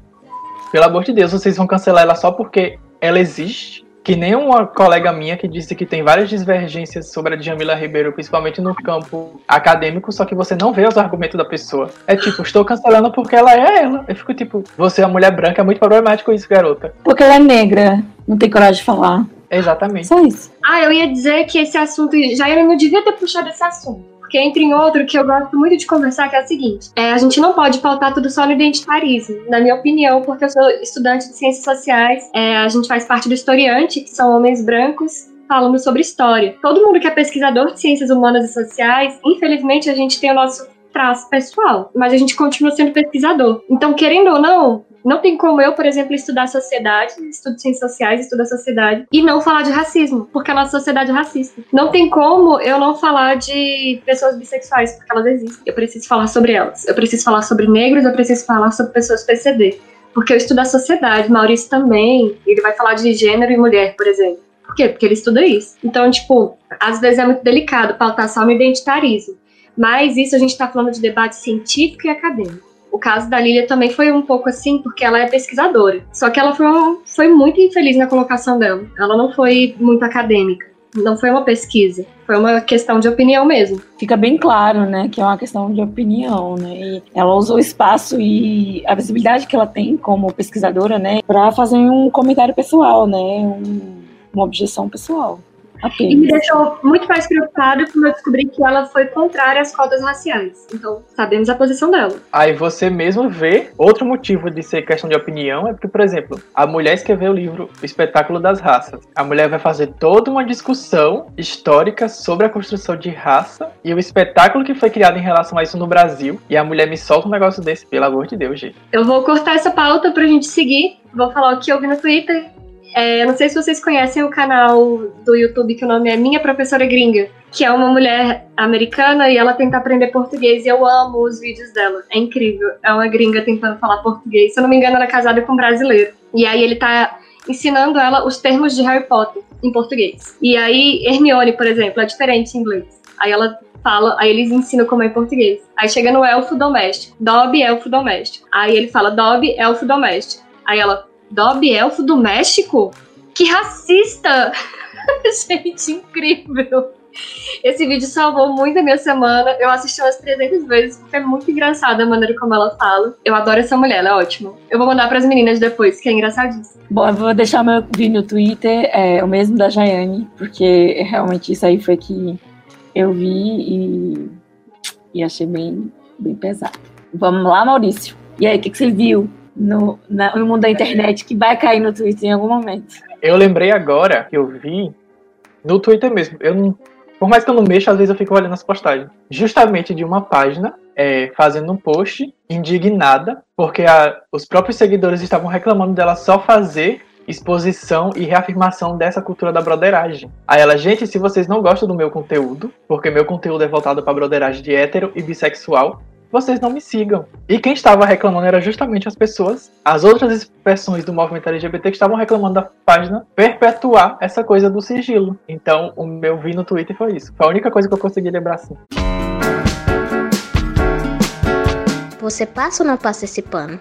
Pelo amor de Deus, vocês vão cancelar ela só porque ela existe? Que nem uma colega minha que disse que tem várias divergências sobre a Djamila Ribeiro, principalmente no campo acadêmico, só que você não vê os argumentos da pessoa. É tipo, estou cancelando porque ela é ela. Eu fico tipo, você é mulher branca, é muito problemático isso, garota. Porque ela é negra, não tem coragem de falar. Exatamente. Só isso. Ah, eu ia dizer que esse assunto, já eu não devia ter puxado esse assunto. Porque entra em outro que eu gosto muito de conversar, que é o seguinte: é, a gente não pode pautar tudo só no identitarismo, na minha opinião, porque eu sou estudante de ciências sociais, é, a gente faz parte do historiante, que são homens brancos, falando sobre história. Todo mundo que é pesquisador de ciências humanas e sociais, infelizmente a gente tem o nosso traço pessoal, mas a gente continua sendo pesquisador. Então, querendo ou não, não tem como eu, por exemplo, estudar sociedade, estudo ciências sociais, estudo a sociedade, e não falar de racismo, porque a nossa sociedade é racista. Não tem como eu não falar de pessoas bissexuais, porque elas existem. Eu preciso falar sobre elas. Eu preciso falar sobre negros, eu preciso falar sobre pessoas PCD. Porque eu estudo a sociedade, Maurício também, ele vai falar de gênero e mulher, por exemplo. Por quê? Porque ele estuda isso. Então, tipo, às vezes é muito delicado pautar só no identitarismo. Mas isso a gente está falando de debate científico e acadêmico. O caso da Lilia também foi um pouco assim, porque ela é pesquisadora. Só que ela foi, foi muito infeliz na colocação dela. Ela não foi muito acadêmica. Não foi uma pesquisa, foi uma questão de opinião mesmo. Fica bem claro, né, que é uma questão de opinião, né? E ela usou o espaço e a visibilidade que ela tem como pesquisadora, né, para fazer um comentário pessoal, né, um, uma objeção pessoal. E me deixou muito mais preocupada quando eu descobri que ela foi contrária às cotas raciais. Então, sabemos a posição dela. Aí você mesmo vê outro motivo de ser questão de opinião é porque, por exemplo, a mulher escreveu o livro O Espetáculo das Raças. A mulher vai fazer toda uma discussão histórica sobre a construção de raça e o espetáculo que foi criado em relação a isso no Brasil. E a mulher me solta um negócio desse, pelo amor de Deus, gente. Eu vou cortar essa pauta pra gente seguir. Vou falar o que eu vi no Twitter. É, não sei se vocês conhecem o canal do YouTube que o nome é Minha Professora Gringa, que é uma mulher americana e ela tenta aprender português e eu amo os vídeos dela. É incrível. É uma gringa tentando falar português. Se eu não me engano, ela é casada com um brasileiro. E aí ele tá ensinando ela os termos de Harry Potter em português. E aí Hermione, por exemplo, é diferente em inglês. Aí ela fala, aí eles ensinam como é em português. Aí chega no elfo doméstico. Dobby, elfo doméstico. Aí ele fala Dobby, elfo doméstico. Aí ela, Dobby, elfo doméstico? Que racista! Gente, incrível! Esse vídeo salvou muito a minha semana. Eu assisti umas 300 vezes, porque é muito engraçada a maneira como ela fala. Eu adoro essa mulher, ela é ótima. Eu vou mandar pras meninas depois, que é engraçadíssimo. Bom, eu vou deixar meu vídeo no Twitter, é o mesmo da Jaiane, porque realmente isso aí foi que eu vi e, e achei bem, bem pesado. Vamos lá, Maurício. E aí, o que, que você viu no, na, no mundo da internet que vai cair no Twitter em algum momento? Eu lembrei agora que eu vi no Twitter mesmo. Eu não, por mais que eu não mexa, às vezes eu fico olhando as postagens. Justamente de uma página é, fazendo um post indignada, porque a, os próprios seguidores estavam reclamando dela só fazer exposição e reafirmação dessa cultura da broderagem. Aí ela, gente, se vocês não gostam do meu conteúdo, porque meu conteúdo é voltado para broderagem de hétero e bissexual, vocês não me sigam. E quem estava reclamando era justamente as pessoas, as outras expressões do movimento LGBT que estavam reclamando da página perpetuar essa coisa do sigilo. Então, o meu vi no Twitter foi isso. Foi a única coisa que eu consegui lembrar assim. Você passa ou não passa esse pano?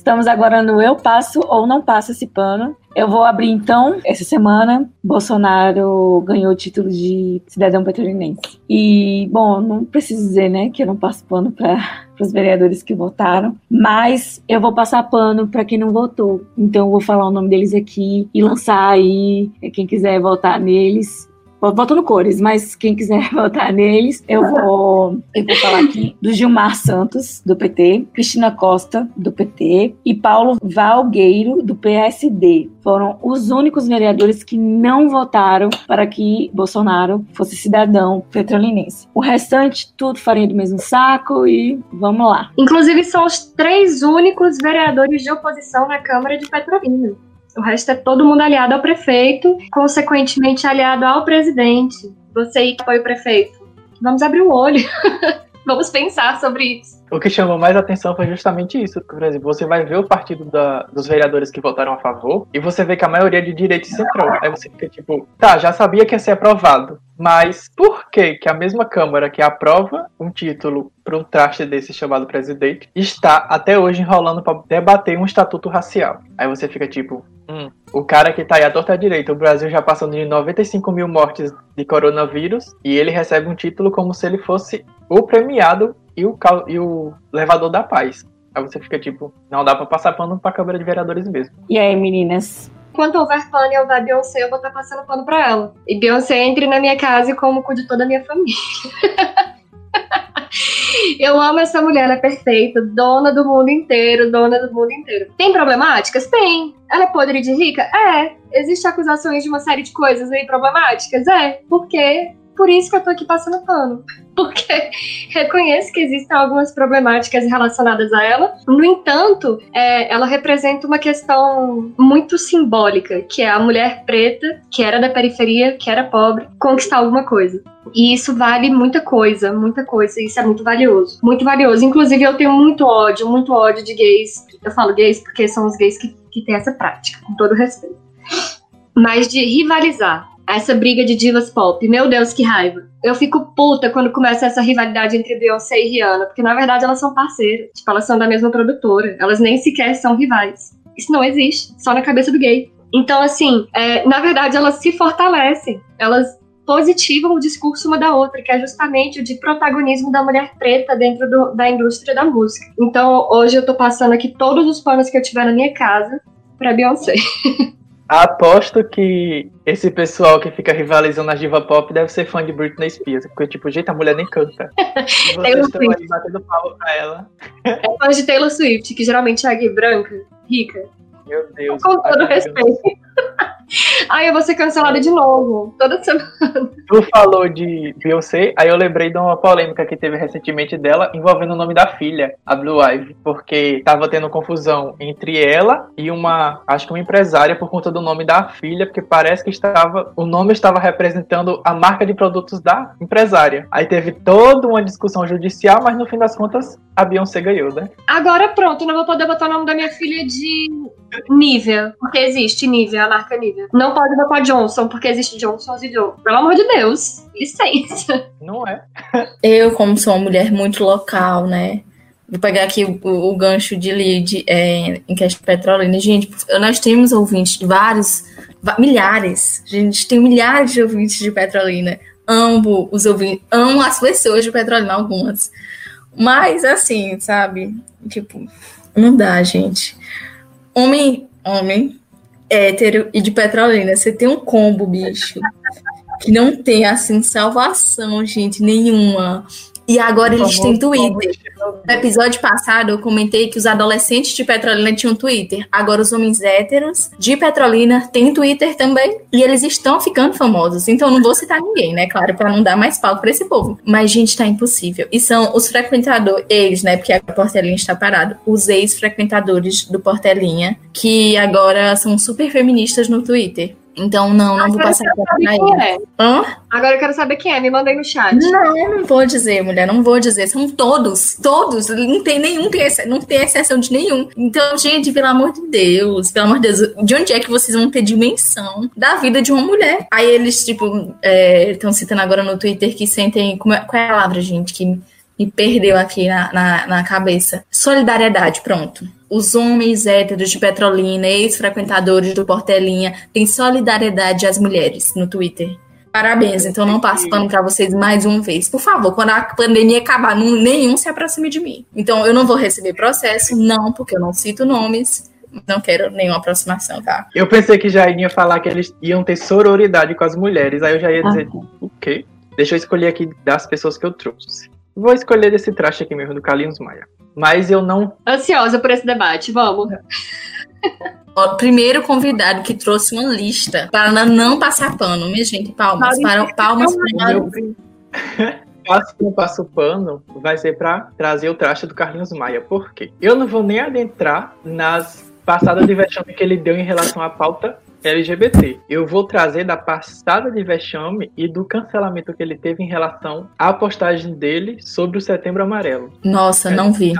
Estamos agora no Eu Passo ou Não Passo Esse Pano. Eu vou abrir então, essa semana, Bolsonaro ganhou o título de cidadão petrolinense. E, bom, não preciso dizer, né, que eu não passo pano para os vereadores que votaram, mas eu vou passar pano para quem não votou. Então, eu vou falar o nome deles aqui e lançar aí, quem quiser votar neles, voto no cores, mas quem quiser votar neles, eu vou, eu vou falar aqui do Gilmar Santos, do PT, Cristina Costa, do PT, e Paulo Valgueiro, do PSD. Foram os únicos vereadores que não votaram para que Bolsonaro fosse cidadão petrolinense. O restante, tudo farinha do mesmo saco e vamos lá. Inclusive, são os três únicos vereadores de oposição na Câmara de Petrolina. O resto é todo mundo aliado ao prefeito, consequentemente aliado ao presidente. Você aí que apoia o prefeito. Vamos abrir o olho. Vamos pensar sobre isso. O que chamou mais atenção foi justamente isso. Por exemplo, você vai ver o partido da, dos vereadores que votaram a favor e você vê que a maioria é de direita e central. Aí você fica tipo, tá, já sabia que ia ser aprovado. Mas por que que a mesma Câmara que aprova um título para um traste desse chamado presidente está até hoje enrolando para debater um estatuto racial? Aí você fica tipo, hum, o cara que tá aí à torta direita, o Brasil já passando de 95 mil mortes de coronavírus e ele recebe um título como se ele fosse o premiado e o, e o levador da paz. Aí você fica tipo, não dá pra passar pano pra Câmara de Vereadores mesmo. E aí, meninas? Enquanto houver pano e houver Beyoncé, eu vou estar passando pano pra ela. E Beyoncé entre na minha casa e como cu de toda a minha família. Eu amo essa mulher, ela é perfeita, dona do mundo inteiro, dona do mundo inteiro. Tem problemáticas? Tem. Ela é podre de rica? É. Existem acusações de uma série de coisas aí problemáticas? É. Por quê? Por isso que eu tô aqui passando pano. Porque reconheço que existem algumas problemáticas relacionadas a ela. No entanto, é, ela representa uma questão muito simbólica, que é a mulher preta, que era da periferia, que era pobre, conquistar alguma coisa. E isso vale muita coisa, muita coisa. Isso é muito valioso. Muito valioso. Inclusive, eu tenho muito ódio, muito ódio de gays. Eu falo gays porque são os gays que, que têm essa prática, com todo respeito. Mas de rivalizar essa briga de divas pop. Meu Deus, que raiva. Eu fico puta quando começa essa rivalidade entre Beyoncé e Rihanna, porque na verdade elas são parceiras. Tipo, elas são da mesma produtora. Elas nem sequer são rivais. Isso não existe, só na cabeça do gay. Então, assim, é, na verdade elas se fortalecem. Elas positivam o discurso uma da outra, que é justamente o de protagonismo da mulher preta dentro do, da indústria da música. Então, hoje eu tô passando aqui todos os panos que eu tiver na minha casa pra Beyoncé. Aposto que esse pessoal que fica rivalizando na diva pop deve ser fã de Britney Spears, porque, tipo, gente, a mulher nem canta. E vocês estão aí batendo palma pra ela. É fã de Taylor Swift, que geralmente é gay branca, rica. Meu Deus. Com todo respeito. Ai, eu vou ser cancelada de novo. Toda semana. Tu falou de Beyoncé, aí eu lembrei de uma polêmica que teve recentemente dela envolvendo o nome da filha, a Blue Ivy, porque tava tendo confusão entre ela e uma, acho que uma empresária por conta do nome da filha, porque parece que estava, o nome estava representando a marca de produtos da empresária. Aí teve toda uma discussão judicial, mas no fim das contas a Beyoncé ganhou, né? Agora pronto, não vou poder botar o nome da minha filha de Nivea, porque existe Nivea, a marca Nivea. Não pode botar Johnson, porque existe Johnson's e Joe. Pelo amor de Deus, licença. Não é? Eu, como sou uma mulher muito local, né? Vou pegar aqui o, o gancho de lead é, em questão de petrolina. Gente, nós temos ouvintes de vários, milhares. A gente tem milhares de ouvintes de petrolina. Amo os ouvintes, amo as pessoas de petrolina, algumas. Mas, assim, sabe? Tipo, não dá, gente. Homem, homem, hétero e de petrolina, você tem um combo, bicho, que não tem, assim, salvação, gente, nenhuma. E agora eles têm Twitter. No episódio passado, eu comentei que os adolescentes de Petrolina tinham Twitter. Agora, os homens héteros de Petrolina têm Twitter também. E eles estão ficando famosos. Então, não vou citar ninguém, né? Claro, para não dar mais palco para esse povo. Mas, gente, tá impossível. E são os frequentadores, eles, né? Porque a Portelinha está parado. Os ex-frequentadores do Portelinha, que agora são super feministas no Twitter. Então, não, não vou Agora passar eu quero pra quem é. Hã? Agora eu quero saber quem é. Me mandei no chat. Não, não vou dizer, mulher, não vou dizer. São todos, todos. Não tem nenhum, não tem exceção de nenhum. Então, gente, pelo amor de Deus, pelo amor de Deus, de onde é que vocês vão ter dimensão da vida de uma mulher? Aí eles, tipo, estão citando agora no Twitter que sentem. como é- qual é a palavra, gente, que me perdeu aqui na, na, na cabeça? Solidariedade, pronto. Os homens héteros de Petrolina, ex-frequentadores do Portelinha, têm solidariedade às mulheres no Twitter. Parabéns, então não passo pano pra vocês mais uma vez. Por favor, quando a pandemia acabar, não- nenhum se aproxime de mim. Então eu não vou receber processo, não, porque eu não cito nomes. Não quero nenhuma aproximação, tá? Eu pensei que já iam falar que eles iam ter sororidade com as mulheres, aí eu já ia dizer, Ah, o quê? Deixa eu escolher aqui das pessoas que eu trouxe. Vou escolher desse traste aqui mesmo, do Carlinhos Maia. Mas eu não. Ansiosa por esse debate. Vamos. Ó, primeiro convidado que trouxe uma lista para não passar pano, minha gente. Palmas, para, palmas para Meu passo que eu passo pano vai ser pra trazer o traste do Carlinhos Maia. Por quê? Eu não vou nem adentrar nas passadas de vexame que ele deu em relação à pauta LGBT. Eu vou trazer da passada de vexame e do cancelamento que ele teve em relação à postagem dele sobre o Setembro Amarelo. Nossa, não vi.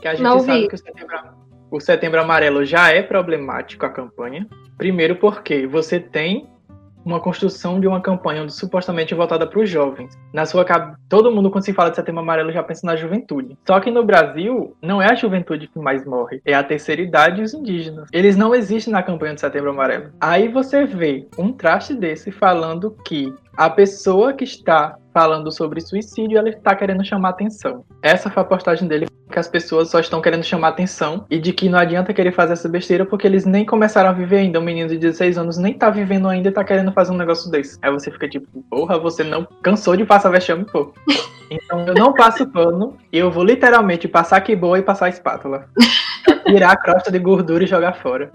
Que a gente Não sabe vi. que o setembro, o Setembro Amarelo já é problemático a campanha. Primeiro porque você tem uma construção de uma campanha supostamente voltada para os jovens. Na sua cabe- todo mundo quando se fala de Setembro Amarelo já pensa na juventude. Só que no Brasil não é a juventude que mais morre, é a terceira idade e os indígenas. Eles não existem na campanha de Setembro Amarelo. Aí você vê um traste desse falando que a pessoa que está falando sobre suicídio, ela está querendo chamar atenção. Essa foi a postagem dele, que as pessoas só estão querendo chamar atenção e de que não adianta querer fazer essa besteira porque eles nem começaram a viver ainda. Um menino de 16 anos nem tá vivendo ainda e tá querendo fazer um negócio desse. Aí você fica tipo, porra, você não cansou de passar vexame, pô. Então eu não passo pano, eu vou literalmente passar que boa e passar a espátula. Tirar a crosta de gordura e jogar fora.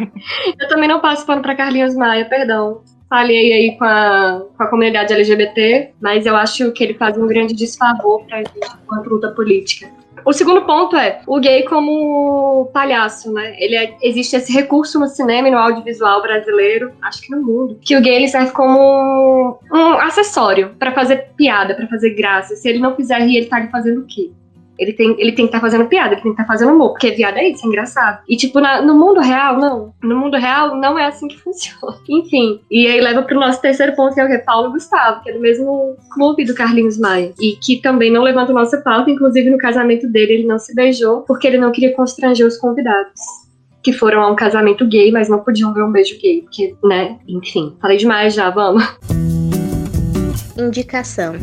Eu também não passo pano pra Carlinhos Maia, perdão. Falhei aí com a, com a comunidade LGBT, mas eu acho que ele faz um grande desfavor pra gente enquanto luta política. O segundo ponto é o gay como palhaço, né? Ele é- existe esse recurso no cinema e no audiovisual brasileiro, acho que no mundo, que o gay ele serve como um acessório pra fazer piada, pra fazer graça. Se ele não fizer rir, ele tá fazendo o quê? Ele tem, ele tem que estar fazendo piada, ele tem que estar fazendo humor, porque viado é isso, é engraçado. E, tipo, na- no mundo real, não. No mundo real, não é assim que funciona. Enfim, e aí leva pro nosso terceiro ponto, que é o que? Paulo Gustavo, que é do mesmo clube do Carlinhos Maia. E que também não levanta nossa pauta, inclusive no casamento dele ele não se beijou, porque ele não queria constranger os convidados. Que foram a um casamento gay, mas não podiam ver um beijo gay, porque, né? Enfim, falei demais já, vamos. Indicação.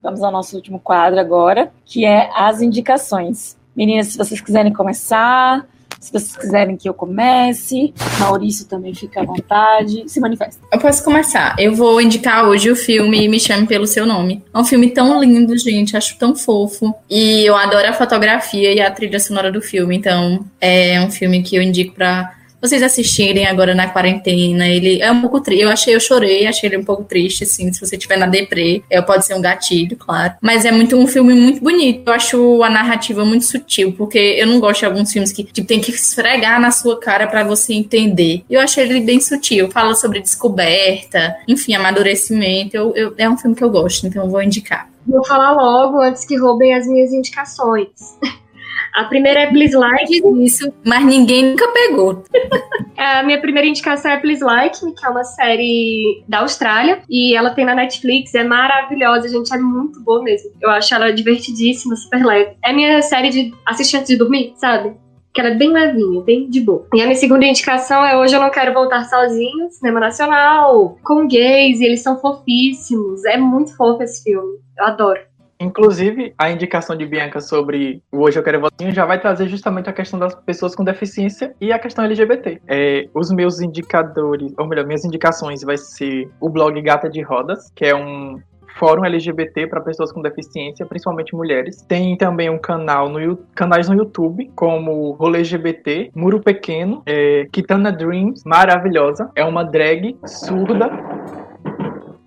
Vamos ao nosso último quadro agora, que é as indicações. Meninas, se vocês quiserem começar, Se vocês quiserem que eu comece, Maurício também fica à vontade. Se manifesta. Eu posso começar. Eu vou indicar hoje o filme Me Chame Pelo Seu Nome. É um filme tão lindo, gente. Acho tão fofo. E eu adoro a fotografia e a trilha sonora do filme. Então, é um filme que eu indico pra vocês assistirem agora na quarentena. Ele é um pouco triste. Eu achei, eu chorei, achei ele um pouco triste, assim. Se você estiver na deprê, é, pode ser um gatilho, claro. Mas é muito um filme muito bonito. Eu acho a narrativa muito sutil, porque eu não gosto de alguns filmes que tipo, tem que esfregar na sua cara para você entender. Eu achei ele bem sutil. Fala sobre descoberta, enfim, amadurecimento. Eu, eu, é um filme que eu gosto, então eu vou indicar. Vou falar logo antes que roubem as minhas indicações. A primeira é Please Like. Isso, mas ninguém nunca pegou. a minha primeira indicação é Please Like Me, que é uma série da Austrália. E ela tem na Netflix, é maravilhosa, gente, é muito boa mesmo. Eu acho ela divertidíssima, super leve. É minha série de assistir antes de dormir, sabe? que ela é bem levinha, bem de boa. E a minha segunda indicação é Hoje Eu Não Quero Voltar Sozinho, cinema nacional, com gays, e eles são fofíssimos. É muito fofo esse filme. Eu adoro. Inclusive, a indicação de Bianca sobre o Hoje Eu Quero Votinho já vai trazer justamente a questão das pessoas com deficiência e a questão LGBT. É, os meus indicadores, ou melhor, minhas indicações vai ser o blog Gata de Rodas, que é um fórum LGBT para pessoas com deficiência, principalmente mulheres. Tem também um canal no canais no YouTube, como Rolê LGBT, Muro Pequeno, é, Kitana Dreams, maravilhosa. É uma drag surda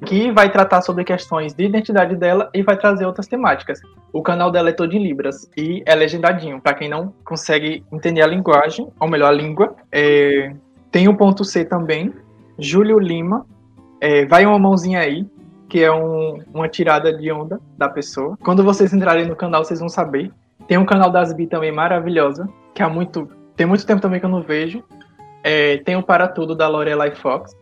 que vai tratar sobre questões de identidade dela e vai trazer outras temáticas. O canal dela é todo em Libras e é legendadinho, para quem não consegue entender a linguagem, ou melhor, a língua. É... Tem o ponto C também, Júlio Lima, é... Vai uma mãozinha aí, que é um, uma tirada de onda da pessoa. Quando vocês entrarem no canal, vocês vão saber. Tem um canal das Bi também maravilhosa, que há muito. Tem muito tempo também que eu não vejo. É... tem o Para Tudo da Lorelai Fox.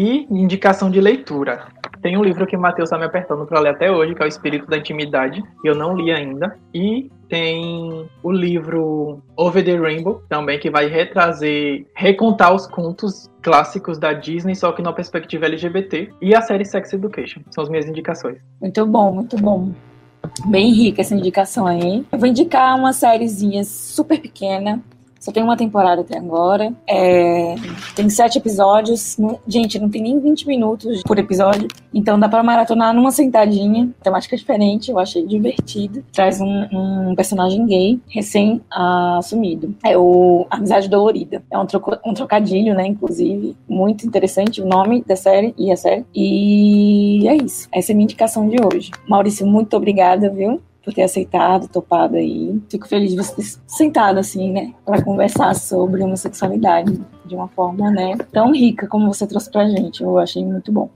E indicação de leitura. Tem um livro que o Matheus está me apertando para ler até hoje, que é O Espírito da Intimidade, e eu não li ainda. E tem o livro Over the Rainbow, também, que vai retrazer, recontar os contos clássicos da Disney, só que na perspectiva LGBT. E a série Sex Education. São as minhas indicações. Muito bom, muito bom. Bem rica essa indicação aí. Eu vou indicar uma sériezinha super pequena, só tem uma temporada até agora. É, tem sete episódios. Gente, não tem nem 20 minutos por episódio. Então dá pra maratonar numa sentadinha. Temática diferente, eu achei divertido. Traz um, um personagem gay recém-assumido. É o Amizade Dolorida. É um, troco, um trocadilho, né? Inclusive. Muito interessante o nome da série e a série. E é isso. Essa é a minha indicação de hoje. Maurício, muito obrigada, viu? Por ter aceitado, topado aí. Fico feliz de você ter sentado assim, né, para conversar sobre homossexualidade de uma forma, né, tão rica como você trouxe pra gente. Eu achei muito bom.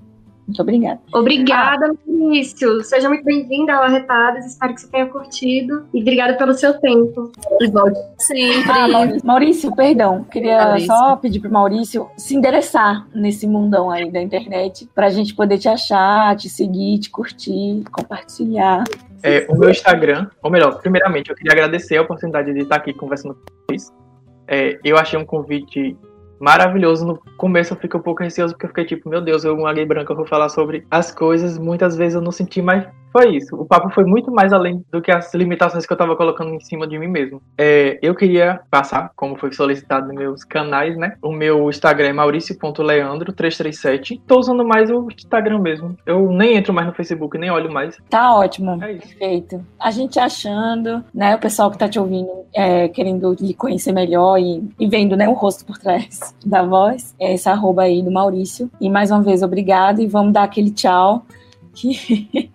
Muito obrigada. Obrigada, Maurício. Seja muito bem-vinda ao Arretadas. Espero que você tenha curtido. E obrigada pelo seu tempo. E volte sempre. Ah, Maurício, Maurício, perdão. Queria Maurício. só pedir pro Maurício se endereçar nesse mundão aí da internet pra gente poder te achar, te seguir, te curtir, compartilhar. É, o meu Instagram, ou melhor, primeiramente, eu queria agradecer a oportunidade de estar aqui conversando com vocês. É, eu achei um convite maravilhoso. No começo eu fiquei um pouco receoso porque eu fiquei tipo, meu Deus, eu, uma gay branca, eu vou falar sobre as coisas. Muitas vezes eu não senti, mas foi isso. O papo foi muito mais além do que as limitações que eu tava colocando em cima de mim mesmo. É, eu queria passar, como foi solicitado nos meus canais, né? O meu Instagram é mauricio.leandro337. Tô usando mais o Instagram mesmo. Eu nem entro mais no Facebook, nem olho mais. Tá ótimo. É Perfeito. A gente achando, né? O pessoal que tá te ouvindo, é, querendo lhe conhecer melhor e, e vendo, né? O rosto por trás da voz. É esse arroba aí do Maurício. E mais uma vez, obrigada. E vamos dar aquele tchau. Que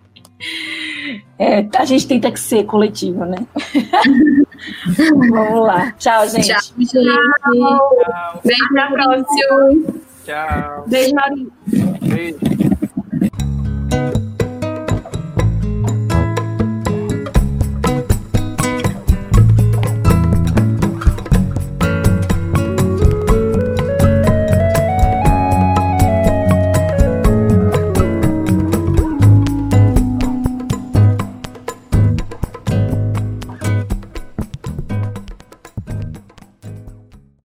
É, a gente tenta que ser coletivo, né? Vamos lá. Tchau, gente. Tchau, gente. Tchau. Beijo, próxima. Tchau. Beijo, Maria. Beijo.